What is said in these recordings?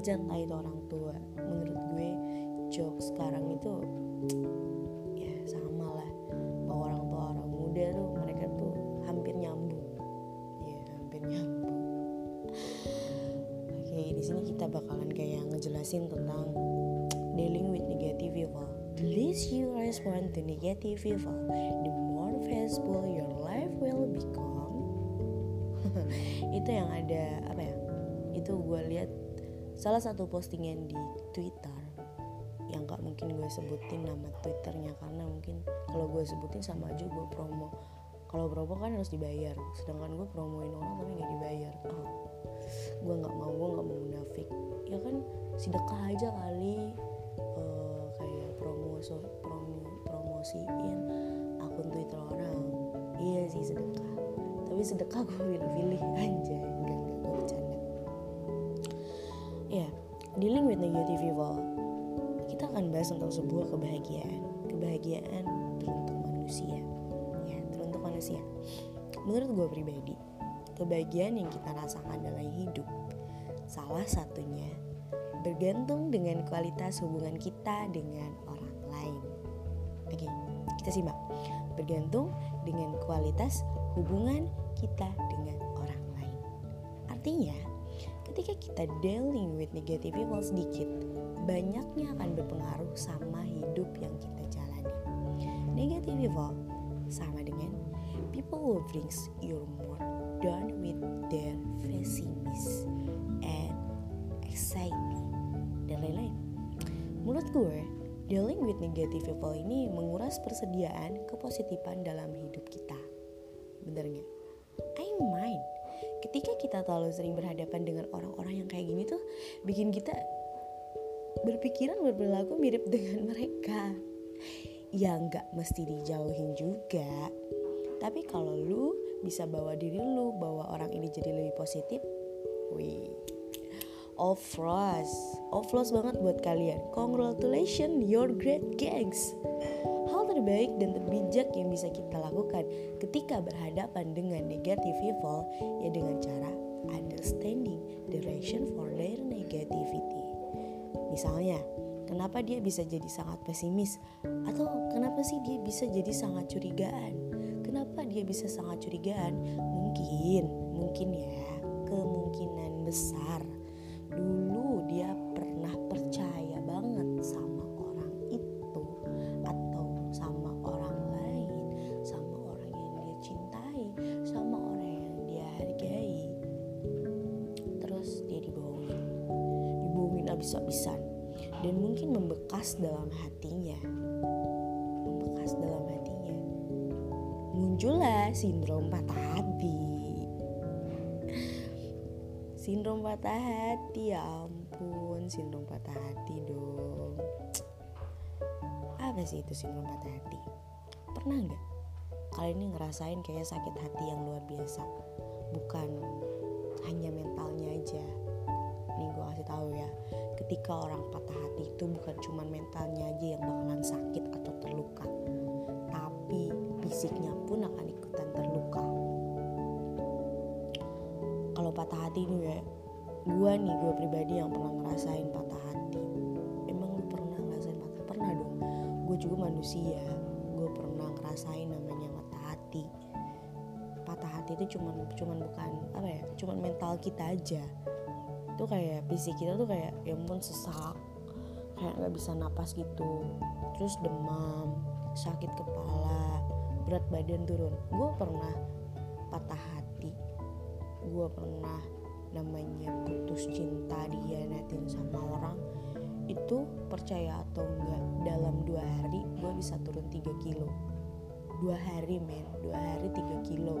remaja entah itu orang tua menurut gue joke sekarang itu ya sama lah bahwa orang tua orang muda tuh mereka tuh hampir nyambung ya hampir nyambung oke di sini kita bakalan kayak ngejelasin tentang dealing with negative people. The less you respond to negative people, the more peaceful your life will become. itu yang ada apa ya? Itu gue lihat salah satu postingan di Twitter yang gak mungkin gue sebutin nama Twitternya karena mungkin kalau gue sebutin sama aja gue promo. Kalau promo kan harus dibayar, sedangkan gue promoin orang tapi nggak dibayar. Oh, gue nggak mau, gue nggak mau munafik. Ya kan sedekah aja kali eh, kayak promo promo promosiin akun Twitter orang iya sih sedekah tapi sedekah gue pilih-pilih aja dealing with negative people kita akan bahas tentang sebuah kebahagiaan kebahagiaan teruntuk manusia ya teruntuk manusia menurut gue pribadi kebahagiaan yang kita rasakan dalam hidup salah satunya bergantung dengan kualitas hubungan kita dengan orang lain. Oke, kita simak. Bergantung dengan kualitas hubungan kita dengan orang lain. Artinya, ketika kita dealing with negative people sedikit, banyaknya akan berpengaruh sama hidup yang kita jalani. Negative people sama dengan people who brings your mood down with their pessimism and anxiety dan lain-lain. Menurut gue, dealing with negative people ini menguras persediaan kepositifan dalam hidup kita. Bener nggak? I mind. Ketika kita terlalu sering berhadapan dengan orang-orang yang kayak gini tuh, bikin kita berpikiran berperilaku mirip dengan mereka. Ya nggak mesti dijauhin juga. Tapi kalau lu bisa bawa diri lu, bawa orang ini jadi lebih positif, wih, Offros, offros banget buat kalian. Congratulations, you're great gangs. Terbaik dan terbijak yang bisa kita lakukan ketika berhadapan dengan negative people ya dengan cara understanding the reason for their negativity. Misalnya, kenapa dia bisa jadi sangat pesimis atau kenapa sih dia bisa jadi sangat curigaan? Kenapa dia bisa sangat curigaan? Mungkin, mungkin ya, kemungkinan besar dulu dibohongin abis-abisan dan mungkin membekas dalam hatinya. Membekas dalam hatinya. Muncullah sindrom patah hati. Sindrom patah hati ya ampun Sindrom patah hati dong. Apa sih itu sindrom patah hati? Pernah nggak? Kalian ini ngerasain kayak sakit hati yang luar biasa. Bukan hanya mentalnya aja Nih gue kasih tahu ya. Ketika orang patah hati itu bukan cuma mentalnya aja yang bakalan sakit atau terluka Tapi fisiknya pun akan ikutan terluka. Kalau patah hati nih ya gue nih gue pribadi yang pernah ngerasain patah hati. Emang lu pernah ngerasain patah pernah dong. Gue juga manusia. Gue pernah ngerasain namanya patah hati. Patah hati itu cuman cuman bukan apa ya cuman mental kita aja itu kayak fisik kita tuh kayak ya ampun sesak. Kayak nggak bisa napas gitu. Terus demam sakit kepala berat badan turun. Gue pernah patah hati. Gue pernah namanya putus cinta dihianatin sama orang. Itu percaya atau enggak dalam dua hari gue bisa turun 3 kilo. Dua hari men. Dua hari 3 kilo.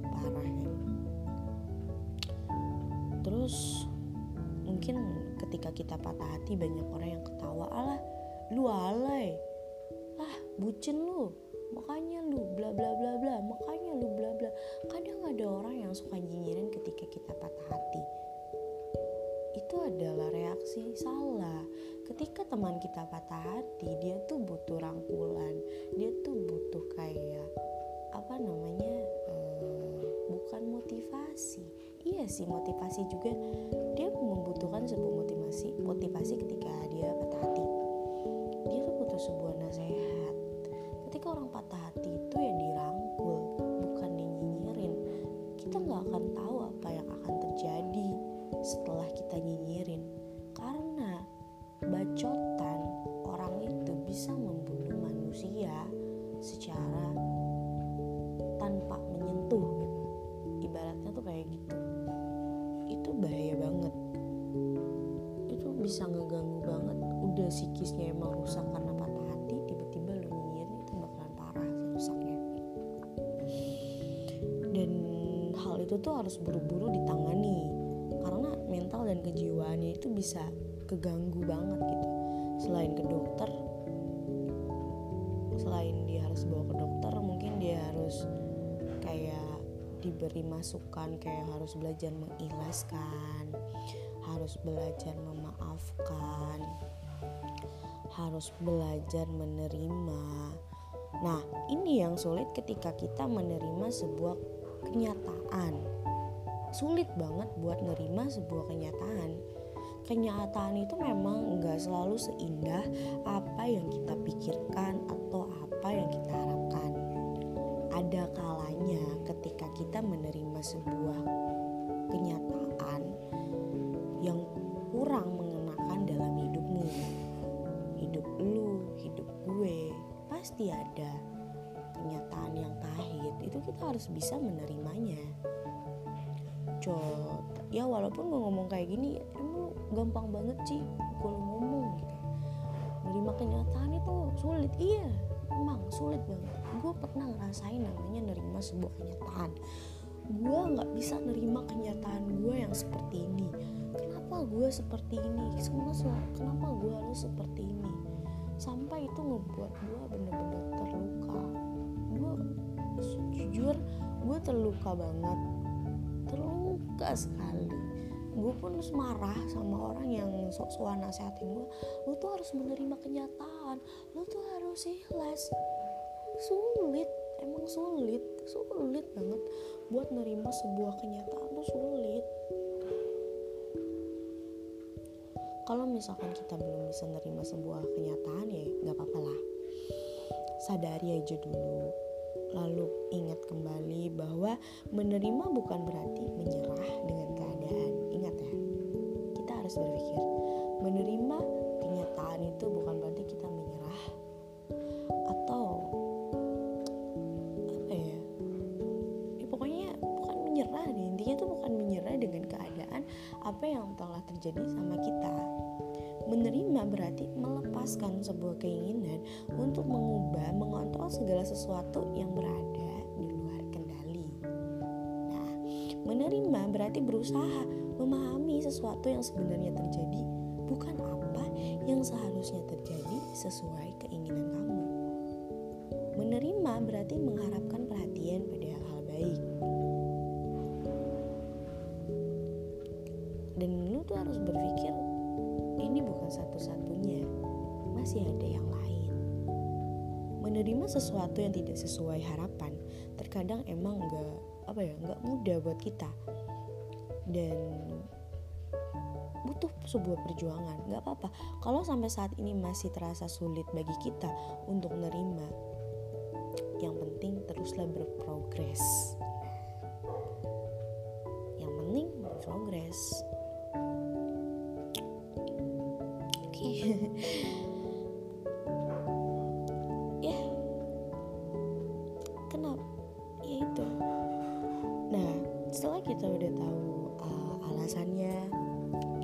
Parah kan terus mungkin ketika kita patah hati banyak orang yang ketawa alah lu alay. Ah bucin lu. Makanya lu bla bla bla bla. Makanya lu bla bla. Kadang ada orang yang suka nyinyirin ketika kita patah hati. Itu adalah reaksi salah. Ketika teman kita patah hati dia tuh butuh rangkulan. Dia tuh butuh kayak apa namanya uh, bukan motivasi iya sih motivasi juga. Dia membutuhkan sebuah motivasi motivasi ketika dia patah hati. Dia tuh butuh sebuah nasihat itu tuh harus buru-buru ditangani. Karena mental dan kejiwaannya itu bisa keganggu banget gitu. Selain ke dokter selain dia harus bawa ke dokter mungkin dia harus kayak diberi masukan kayak harus belajar mengikhlaskan harus belajar memaafkan harus belajar menerima. Nah ini yang sulit ketika kita menerima sebuah kenyataan. Sulit banget buat nerima sebuah kenyataan. Kenyataan itu memang nggak selalu seindah apa yang kita pikirkan atau apa yang kita harapkan. Ada kalanya ketika kita menerima sebuah kenyataan kenyataan yang pahit itu kita harus bisa menerimanya. Cot ya walaupun gue ngomong kayak gini emang gampang banget sih kalau ngomong gitu. Menerima kenyataan itu sulit iya emang sulit banget. Gue pernah ngerasain namanya nerima sebuah kenyataan. Gue nggak bisa nerima kenyataan gue yang seperti ini. Kenapa gue seperti ini? Semua kenapa gue harus seperti ini? Sampai itu ngebuat gue bener-bener terluka gue jujur gue terluka banget. Terluka sekali. Gue pun marah sama orang yang sok-sokan nasehatin gue lo tuh harus menerima kenyataan. Lo tuh harus ikhlas. Sulit. Emang sulit. Sulit banget buat nerima sebuah kenyataan tuh sulit. Kalau misalkan kita belum bisa nerima sebuah kenyataan ya nggak apa-apa lah. Sadari aja dulu lalu ingat kembali bahwa menerima bukan berarti menyerah dengan keadaan. Ingat ya kita harus berpikir menerima kenyataan itu bukan berarti kita menyerah. Atau apa ya, ya pokoknya bukan menyerah deh. Intinya tuh bukan menyerah dengan keadaan apa yang telah terjadi sama kita Menerima berarti melepaskan sebuah keinginan untuk mengubah, mengontrol segala sesuatu yang berada di luar kendali. Nah, menerima berarti berusaha memahami sesuatu yang sebenarnya terjadi, bukan apa yang seharusnya terjadi sesuai keinginan kamu. Menerima berarti mengharapkan perhatian pada hal-hal baik. Dan lu tuh harus berpikir ini bukan satu-satunya, masih ada yang lain. Menerima sesuatu yang tidak sesuai harapan terkadang emang nggak apa ya nggak mudah buat kita. Dan butuh sebuah perjuangan nggak apa-apa. Kalau sampai saat ini masih terasa sulit bagi kita untuk menerima yang penting teruslah berprogres. Yang penting berprogres ya. Kenapa? Ya itu. Nah setelah kita udah tahu uh, alasannya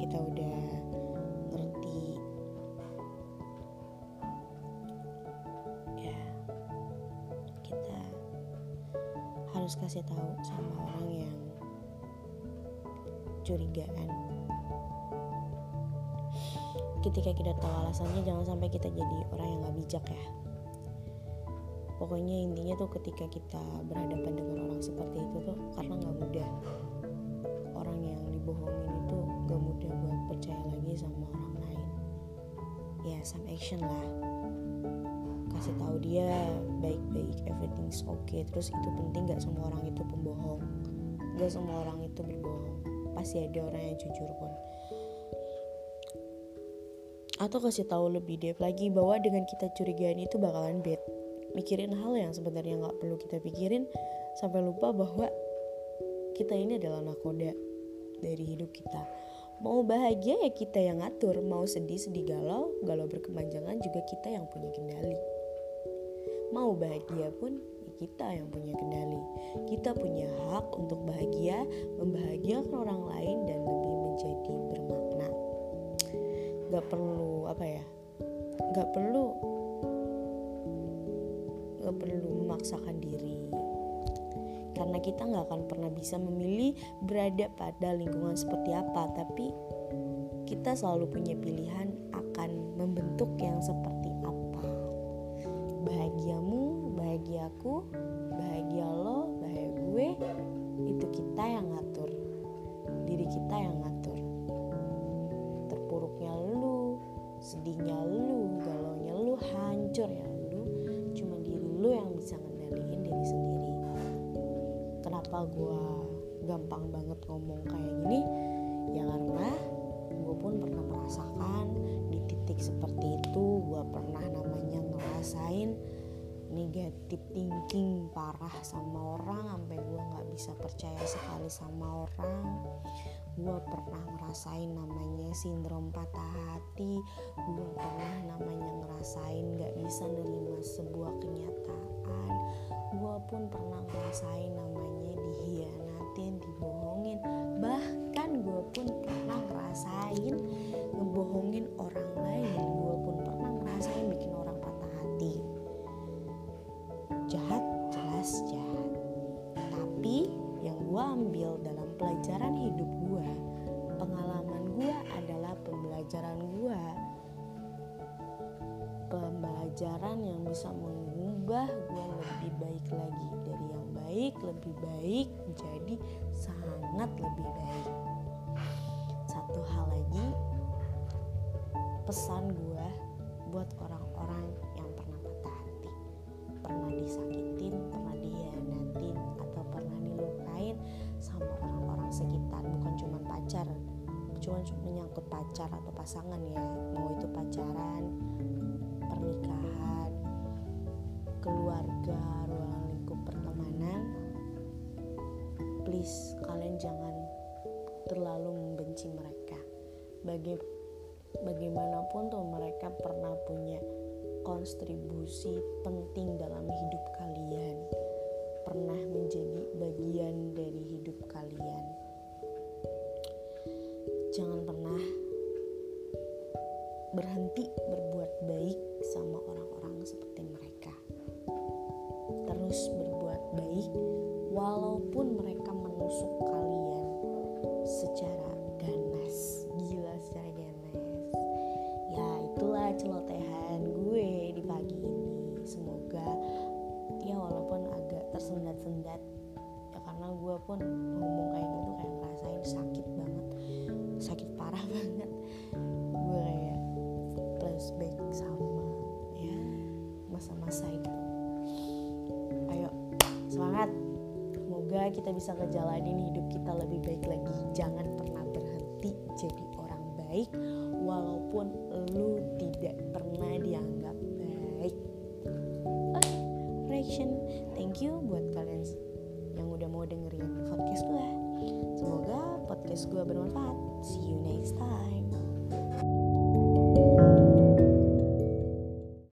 kita udah ngerti. Ya kita harus kasih tahu sama orang yang curigaan ketika kita tahu alasannya jangan sampai kita jadi orang yang gak bijak ya. Pokoknya intinya tuh ketika kita berhadapan dengan orang seperti itu tuh karena nggak mudah. Orang yang dibohongin itu gak mudah buat percaya lagi sama orang lain. Ya some action lah. Kasih tahu dia baik-baik everything's okay. Terus itu penting gak semua orang itu pembohong. Gak semua orang itu berbohong. Pasti ada orang yang jujur pun atau kasih tahu lebih deep lagi bahwa dengan kita curigaan itu bakalan bad. Mikirin hal yang sebenarnya nggak perlu kita pikirin sampai lupa bahwa kita ini adalah nakoda dari hidup kita. Mau bahagia ya kita yang ngatur mau sedih sedih galau galau berkepanjangan juga kita yang punya kendali. Mau bahagia pun ya kita yang punya kendali. Kita punya hak untuk bahagia membahagiakan orang lain dan lebih menjadi bermakna gak perlu apa ya gak perlu gak perlu memaksakan diri. Karena kita nggak akan pernah bisa memilih berada pada lingkungan seperti apa tapi kita selalu punya pilihan akan membentuk yang seperti apa. Bahagiamu bahagiaku bahagia lo bahagia gue itu kita yang ngatur. Diri kita yang ngatur. Terpuruknya lu sedihnya lu galaunya lu hancur ya lu cuma diri lu yang bisa ngendaliin diri sendiri. Kenapa gue gampang banget ngomong kayak gini? Ya karena gue pun pernah merasakan di titik seperti itu gue pernah namanya ngerasain negatif thinking parah sama orang sampai gue nggak bisa percaya sekali sama orang gue pernah ngerasain namanya sindrom patah hati. Gue pernah namanya ngerasain nggak bisa nerima sebuah kenyataan. Gue pun pernah ngerasain namanya dihianatin dibohongin. Bahkan gue pun pernah ngerasain pesan gue buat orang-orang yang pernah patah hati. Pernah disakitin pernah dihianatin atau pernah dilukain sama orang-orang sekitar. Bukan cuma pacar cuma menyangkut pacar atau pasangan ya. Mau itu pacaran pernikahan keluarga ruang lingkup pertemanan please kalian jangan terlalu membenci mereka. Baga bagaimanapun tuh mereka pernah punya kontribusi penting dalam hidup kalian. Pernah menjadi bagian dari hidup kalian. Jangan pernah berhenti berbuat baik sama orang-orang seperti mereka. Terus berbuat baik walaupun mereka menusuk kalian secara celotehan gue di pagi ini. Semoga ya walaupun agak tersendat-sendat ya karena gue pun ngomong kayak gitu kayak ngerasain sakit banget. Sakit parah banget. Gue kayak flashback sama ya masa-masa itu. Ayo semangat. Semoga kita bisa ngejalanin hidup kita lebih baik lagi. Jangan baik walaupun lu tidak pernah dianggap baik. Oke reaction. Thank you buat kalian yang udah mau dengerin podcast gue semoga podcast gue bermanfaat. See you next time